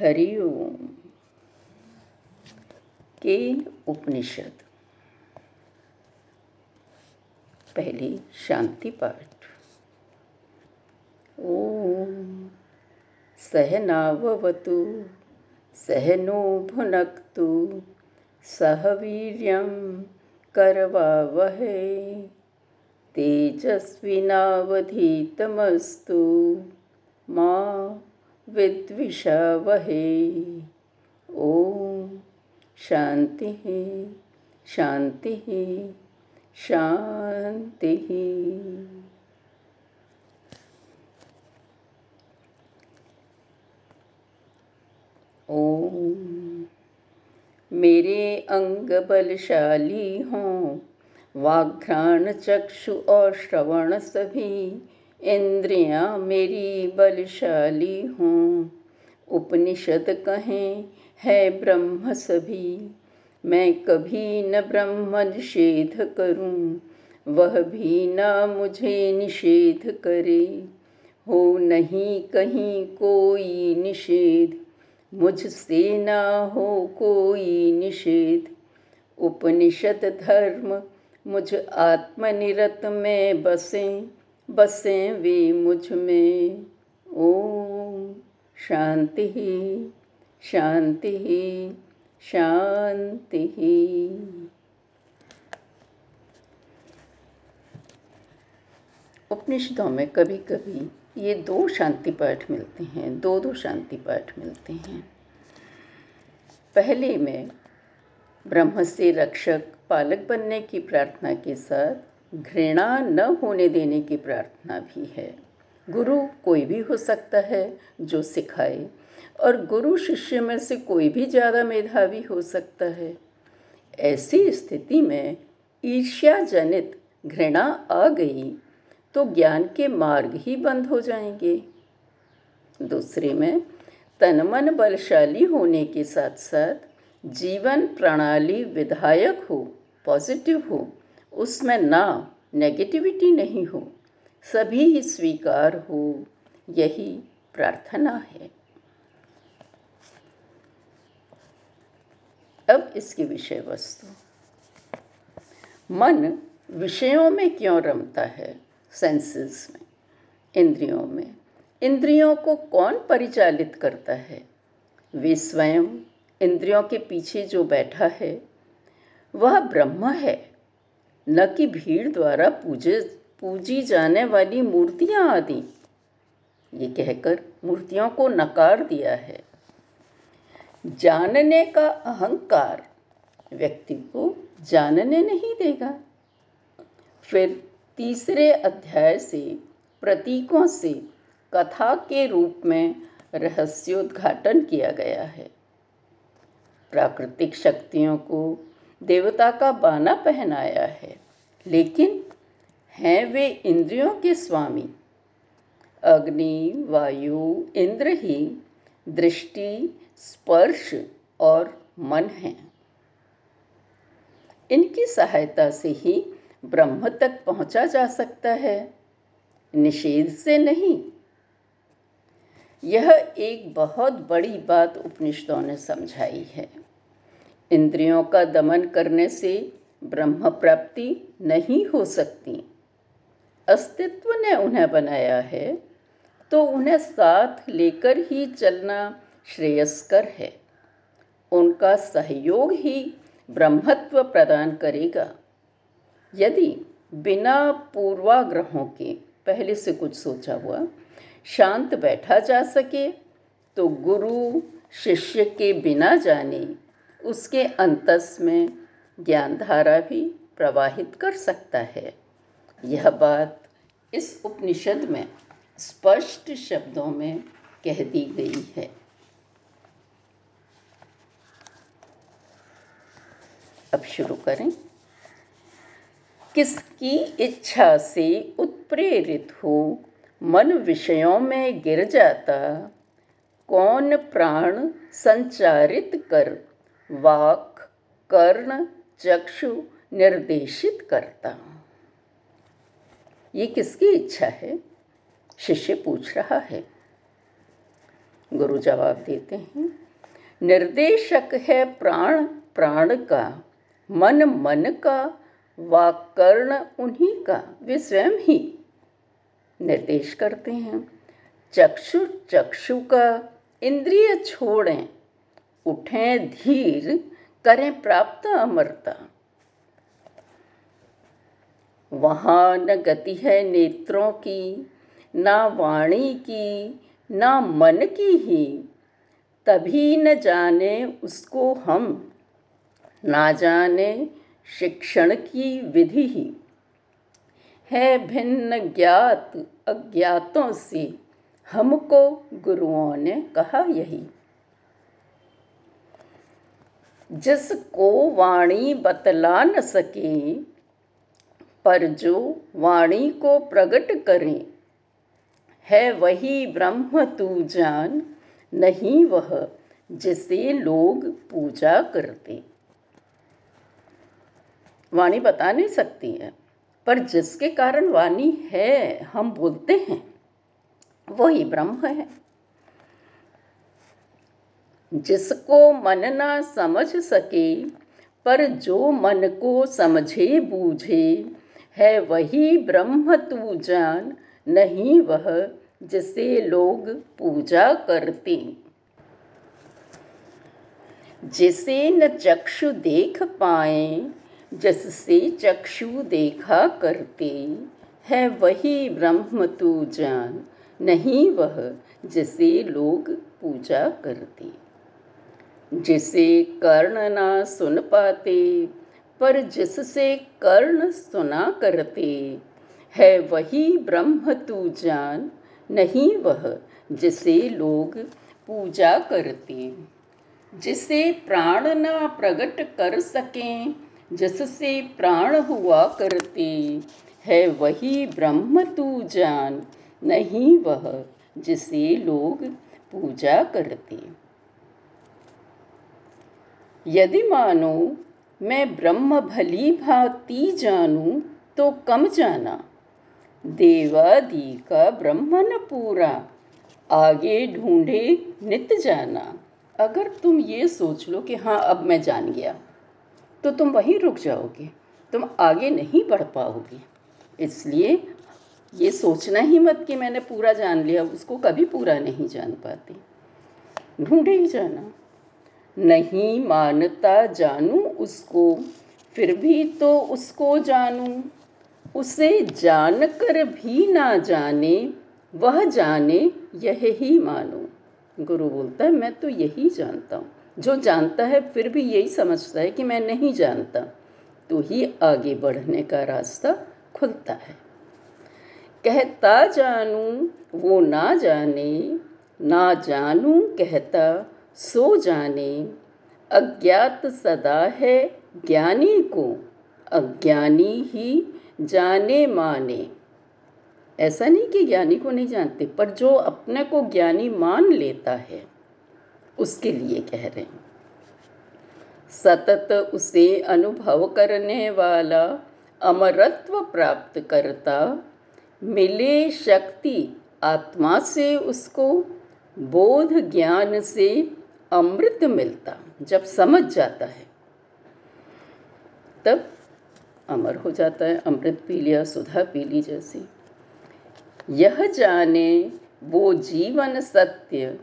हरिओम केन उपनिषद। पहली शांति पाठ। ओम सहनावतु सहनो भुनक्तु, सह वीर्यं करवावहै, तेजस्विनावधीतमस्तु। मा विद्विषावहे। ओम शांति शांति शांति ओम मेरे अंग बलशाली हों वाघ्राण चक्षु और श्रवण सभी इंद्रियाँ मेरी बलशाली हों। उपनिषद कहें, है ब्रह्म सभी। मैं कभी न ब्रह्म निषेध करूँ। वह भी न मुझे निषेध करे। हो नहीं कहीं कोई निषेध। मुझसे ना हो कोई निषेध। उपनिषद धर्म मुझ आत्मनिरत में बसें। बसे वे मुझमें। ओम शांति ही शांति ही शांति। ही उपनिषदों में कभी कभी ये दो शांति पाठ मिलते हैं, दो दो शांति पाठ मिलते हैं। पहले में ब्रह्म से रक्षक, पालक बनने की प्रार्थना के साथ घृणा न होने देने की प्रार्थना भी है। गुरु कोई भी हो सकता है जो सिखाए, और गुरु शिष्य में से कोई भी ज़्यादा मेधावी हो सकता है। ऐसी स्थिति में ईर्ष्या जनित घृणा आ गई तो ज्ञान के मार्ग ही बंद हो जाएँगे। दूसरे में तन मन बलशाली होने के साथ साथ जीवन प्रणाली विधायक हो, पॉजिटिव हो उसमें ना नेगेटिविटी नहीं हो, सभी ही स्वीकार हो, यही प्रार्थना है। अब इसकी विषय वस्तु। मन विषयों में क्यों रमता है? सेंसेस में। इंद्रियों में। इंद्रियों को कौन परिचालित करता है? वे स्वयं इंद्रियों के पीछे जो बैठा है, वह ब्रह्म है। न कि भीड़ द्वारा पूजे, पूजी जाने वाली मूर्तियाँ आदि। ये कहकर मूर्तियों को नकार दिया है। जानने का अहंकार व्यक्ति को जानने नहीं देगा। फिर तीसरे अध्याय से, प्रतीकों से, कथा के रूप में रहस्योद्घाटन किया गया है। प्राकृतिक शक्तियों को देवता का बाना पहनाया है। लेकिन हैं वे इंद्रियों के स्वामी। अग्नि, वायु, इंद्र ही दृष्टि, स्पर्श और मन हैं। इनकी सहायता से ही ब्रह्म तक पहुँचा जा सकता है। निषेध से नहीं। यह एक बहुत बड़ी बात उपनिषदों ने समझाई है। इंद्रियों का दमन करने से ब्रह्म प्राप्ति नहीं हो सकती। अस्तित्व ने उन्हें बनाया है तो उन्हें साथ लेकर ही चलना श्रेयस्कर है। उनका सहयोग ही ब्रह्मत्व प्रदान करेगा। यदि बिना पूर्वाग्रहों के पहले से कुछ सोचा हुआ शांत बैठा जा सके तो गुरु शिष्य के बिना जाने उसके अंतस में ज्ञान धारा भी प्रवाहित कर सकता है। यह बात इस उपनिषद में स्पष्ट शब्दों में कह दी गई है। अब शुरू करें। किसकी इच्छा से उत्प्रेरित हो, मन विषयों में गिर जाता, कौन प्राण संचारित कर वाक कर्ण चक्षु निर्देशित करता। ये किसकी इच्छा है? शिष्य पूछ रहा है। गुरु जवाब देते हैं, निर्देशक है प्राण प्राण का, मन मन का, वाक कर्ण उन्हीं का, वे स्वयं ही। निर्देश करते हैं, चक्षु चक्षु का, इंद्रिय छोड़ें उठें धीर, करें प्राप्त अमरता। वहाँ न गति है नेत्रों की, ना वाणी की, ना मन की ही। तभी न जाने उसको हम, ना जाने शिक्षण की विधि ही। है भिन्न ज्ञात अज्ञातों से, हमको गुरुओं ने कहा यही। जिसको वाणी बतला न सके, पर जो वाणी को प्रकट करें, है वही ब्रह्म तू जान, नहीं वह जिसे लोग पूजा करते। वाणी बता नहीं सकती है, पर जिसके कारण वाणी है, हम बोलते हैं, वही ब्रह्म है। जिसको मन ना समझ सके, पर जो मन को समझे बूझे, है वही ब्रह्म तू जान, नहीं वह जिसे लोग पूजा करते। जिसे न चक्षु देख पाए, जिससे चक्षु देखा करते, है वही ब्रह्म तू जान, नहीं वह जिसे लोग पूजा करते। जिसे कर्ण ना सुन पाते, पर जिससे कर्ण सुना करते, है वही ब्रह्म तू जान, नहीं वह जिसे लोग पूजा करते। जिसे प्राण ना प्रकट कर सकें, जिससे प्राण हुआ करते, है वही ब्रह्म तू जान, नहीं वह जिसे लोग पूजा करते। यदि मानो, मैं ब्रह्म भली भांति जानूं तो कम जाना। देवादि का ब्रह्म न पूरा, आगे ढूंढे नित जाना। अगर तुम ये सोच लो कि हाँ अब मैं जान गया तो तुम वहीं रुक जाओगे, तुम आगे नहीं बढ़ पाओगे। इसलिए ये सोचना ही मत कि मैंने पूरा जान लिया, उसको कभी पूरा नहीं जान पाते। ढूंढे ही जाना। नहीं मानता जानू उसको, फिर भी तो उसको जानूं। उसे जानकर भी ना जाने, वह जाने, यह ही मानो। गुरु बोलता है, मैं तो यही जानता हूँ। जो जानता है, फिर भी यही समझता है कि मैं नहीं जानता। तो ही आगे बढ़ने का रास्ता खुलता है। कहता जानू, वो ना जाने, ना जानू कहता सो जाने, अज्ञात सदा है ज्ञानी को, अज्ञानी ही जाने माने। ऐसा नहीं कि ज्ञानी को नहीं जानते, पर जो अपने को ज्ञानी मान लेता है, उसके लिए कह रहे हैं। सतत उसे अनुभव करने वाला, अमरत्व प्राप्त करता, मिले शक्ति आत्मा से उसको, बोध ज्ञान से अमृत मिलता, जब समझ जाता है, तब अमर हो जाता है। अमृत पी लिया, सुधा पी ली जैसी। यह जाने वो जीवन सत्य,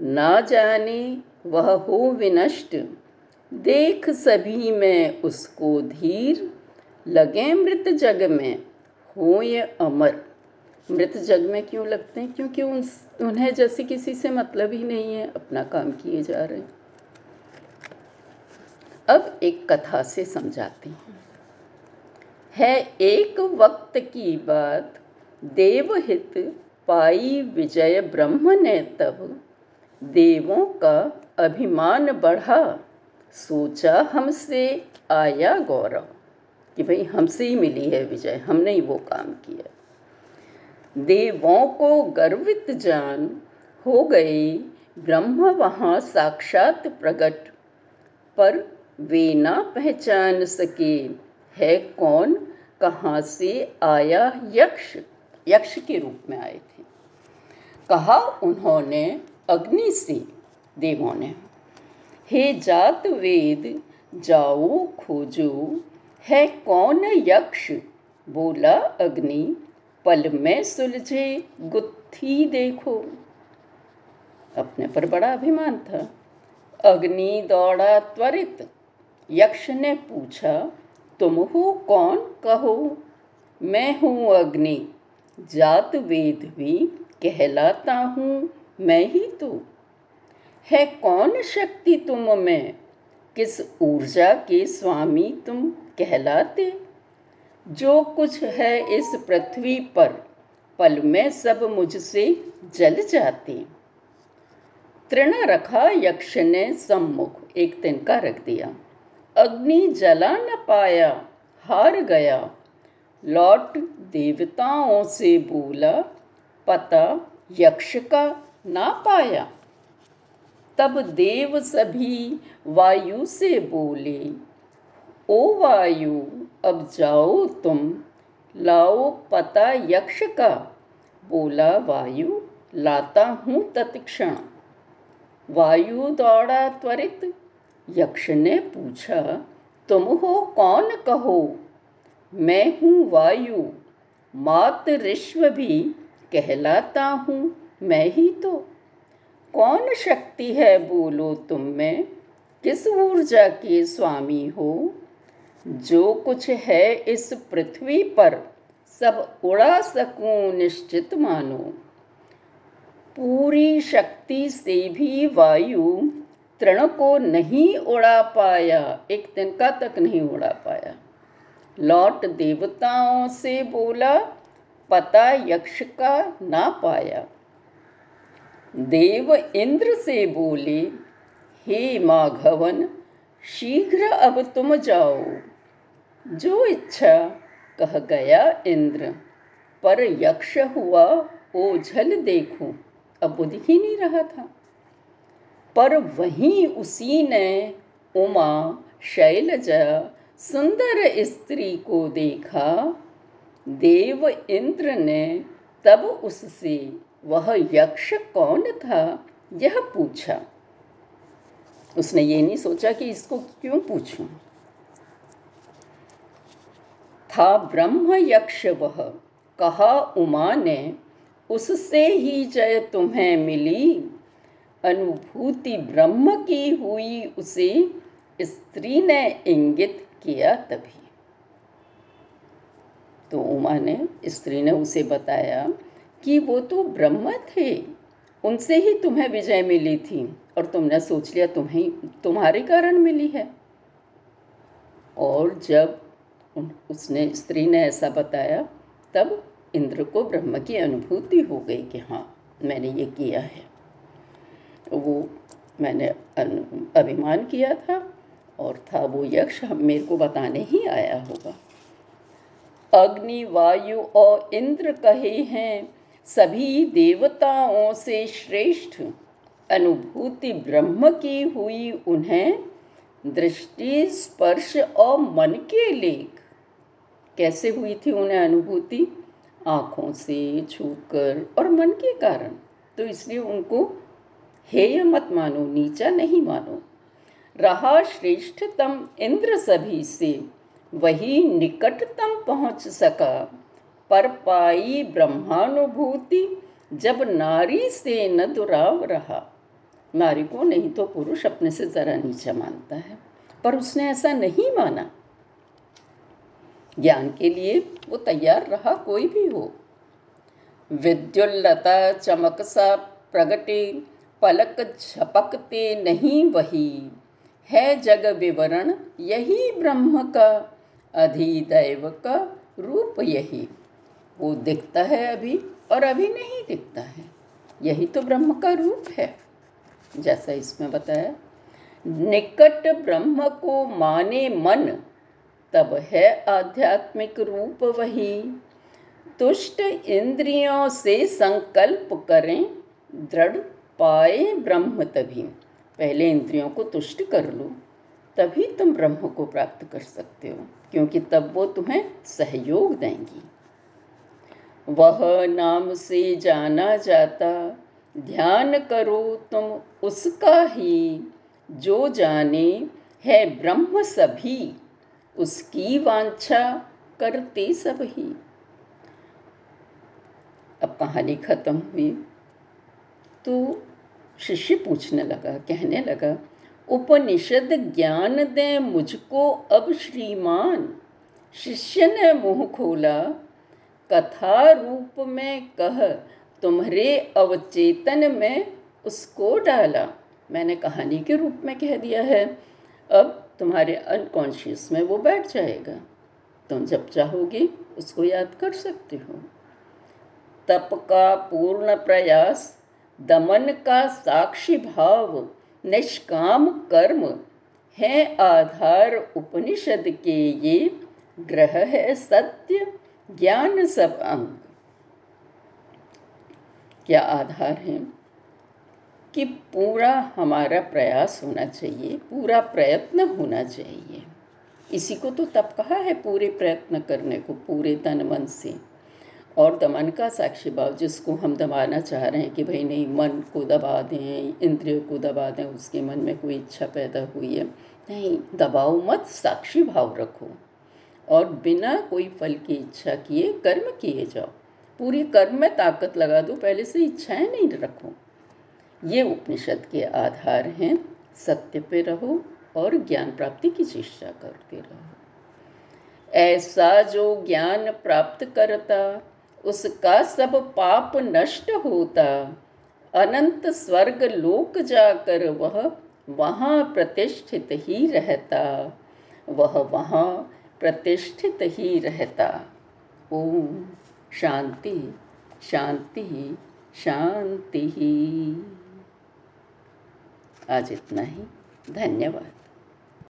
ना जाने वह हो विनष्ट। देख सभी में उसको धीर, लगे मृत जग में हो ये अमर। मृत जग में क्यों लगते हैं? क्योंकि उन, उन्हें जैसे किसी से मतलब ही नहीं है, अपना काम किए जा रहे हैं। अब एक कथा से समझाते हैं। है एक वक्त की बात, देवहित पाई विजय ब्रह्म ने तब देवों का अभिमान बढ़ा। सोचा हमसे आया गौरव कि भाई हमसे ही मिली है विजय, हमने ही वो काम किया। देवों को गर्वित जान हो गए ब्रह्म वहाँ साक्षात प्रकट पर वे ना पहचान सके है कौन, कहाँ से आया यक्ष यक्ष के रूप में आए थे। कहा उन्होंने अग्नि से देवों ने, हे जात वेद, जाओ, खोजो, है कौन यक्ष? बोला अग्नि पल में सुलझे गुत्थी देखो। अपने पर बड़ा अभिमान था। अग्नि दौड़ा त्वरित। यक्ष ने पूछा, तुम हो कौन? कहो। मैं हूँ अग्नि। जात वेद भी कहलाता हूँ मैं ही तो। है कौन शक्ति तुम में? किस ऊर्जा के स्वामी तुम कहलाते? जो कुछ है इस पृथ्वी पर पल में सब मुझसे जल जाते। तृण रखा यक्ष ने सम्मुख एक तिनका रख दिया। अग्नि जला न पाया, हार गया। लौट देवताओं से बोला, पता यक्ष का ना पाया। तब देव सभी वायु से बोले, ओ वायु अब जाओ तुम, लाओ पता यक्ष का। बोला वायु, लाता हूँ तत्क्षण। वायु दौड़ा त्वरित। यक्ष ने पूछा, तुम हो कौन कहो? मैं हूँ वायु, मात ऋष्व भी कहलाता हूँ मैं ही तो। कौन शक्ति है बोलो तुम में? किस ऊर्जा के स्वामी हो? जो कुछ है इस पृथ्वी पर, सब उड़ा सकूँ निश्चित मानो। पूरी शक्ति से भी वायु तृण को नहीं उड़ा पाया, एक तिनका तक नहीं उड़ा पाया। लौट देवताओं से बोला, पता यक्ष का ना पाया। देव इंद्र से बोले, हे माघवन, शीघ्र अब तुम जाओ। जो इच्छा, कह गया इंद्र। पर यक्ष हुआ, ओझल देखो। अब बुद्ध ही नहीं रहा था। पर वहीं उसी ने उमा, शैलजा, सुंदर स्त्री को देखा। देव इंद्र ने, तब उससे, वह यक्ष कौन था, यह पूछा। उसने ये नहीं सोचा कि इसको क्यों पूछूँ। था ब्रह्म यक्ष वह कहा उमा ने, उससे ही जय तुम्हें मिली। अनुभूति ब्रह्म की हुई, उसे स्त्री ने इंगित किया तभी। तो उमा ने, स्त्री ने उसे बताया कि वो तो ब्रह्म थे। उनसे ही तुम्हें विजय मिली थी और तुमने सोच लिया तुम्हें, तुम्हारे कारण मिली है। और जब उसने, स्त्री ने ऐसा बताया, तब इंद्र को ब्रह्म की अनुभूति हो गई कि हाँ मैंने ये किया है। वो, मैंने अभिमान किया था और था वो यक्ष हम मेरे को बताने ही आया होगा। अग्नि, वायु और इंद्र कहे हैं, सभी देवताओं से श्रेष्ठ अनुभूति ब्रह्म की हुई, उन्हें दृष्टि, स्पर्श और मन के लेख कैसे हुई थी उन्हें अनुभूति? आँखों से छूकर और मन के कारण। तो इसलिए उनको हेय मत मानो, नीचा नहीं मानो। रहा श्रेष्ठतम इंद्र सभी से वही निकटतम पहुँच सका। पर पाई ब्रह्मानुभूति, जब नारी से न दुराव रहा। नारी को नहीं तो पुरुष अपने से जरा नीचा मानता है। पर उसने ऐसा नहीं माना। ज्ञान के लिए वो तैयार रहा कोई भी हो। विद्युल्लता चमक सा प्रगटे, पलक झपकते नहीं वही। है जग विवरण यही ब्रह्म का, अधिदैव का रूप यही। वो दिखता है अभी और अभी नहीं दिखता है। यही तो ब्रह्म का रूप है, जैसा इसमें बताया। निकट ब्रह्म को माने मन तब है आध्यात्मिक रूप वही। तुष्ट इंद्रियों से संकल्प करें, दृढ़ पाए ब्रह्म तभी। पहले इंद्रियों को तुष्ट कर लो, तभी तुम ब्रह्म को प्राप्त कर सकते हो, क्योंकि तब वो तुम्हें सहयोग देंगी। वह नाम से जाना जाता, ध्यान करो तुम उसका ही, जो जाने है ब्रह्म सभी। उसकी वांछा करते सब ही। अब कहानी खत्म हुई। तो शिष्य पूछने लगा, कहने लगा, उपनिषद ज्ञान दे मुझको अब श्रीमान। शिष्य ने मुँह खोला, कथा रूप में कह, तुम्हारे अवचेतन में उसको डाला। मैंने कहानी के रूप में कह दिया है। अब तुम्हारे अनकॉन्शियस में वो बैठ जाएगा। तुम जब चाहोगे, उसको याद कर सकते हो। तप का पूर्ण प्रयास, दमन का साक्षी भाव, निष्काम कर्म है आधार उपनिषद के ये ग्रह है सत्य, ज्ञान सब अंग। क्या आधार है? कि पूरा हमारा प्रयास होना चाहिए, पूरा प्रयत्न होना चाहिए। इसी को तो तब कहा है पूरे प्रयत्न करने को, पूरे तन मन से। और दमन का साक्षी भाव, जिसको हम दबाना चाह रहे हैं कि भाई नहीं, मन को दबा दें, इंद्रियों को दबा दें, उसके मन में कोई इच्छा पैदा हुई है। नहीं दबाओ मत, साक्षी भाव रखो। और बिना कोई फल की इच्छा किए कर्म किए जाओ। पूरी कर्म में ताकत लगा दो, पहले से इच्छाएँ नहीं रखो। ये उपनिषद के आधार हैं, सत्य पे रहो और ज्ञान प्राप्ति की चेष्टा करते रहो। ऐसा जो ज्ञान प्राप्त करता, उसका सब पाप नष्ट होता। अनंत स्वर्ग लोक जाकर वह वहाँ प्रतिष्ठित ही रहता। वह वहाँ प्रतिष्ठित ही रहता। ओम शांति शांति शांति। आज इतना ही। धन्यवाद।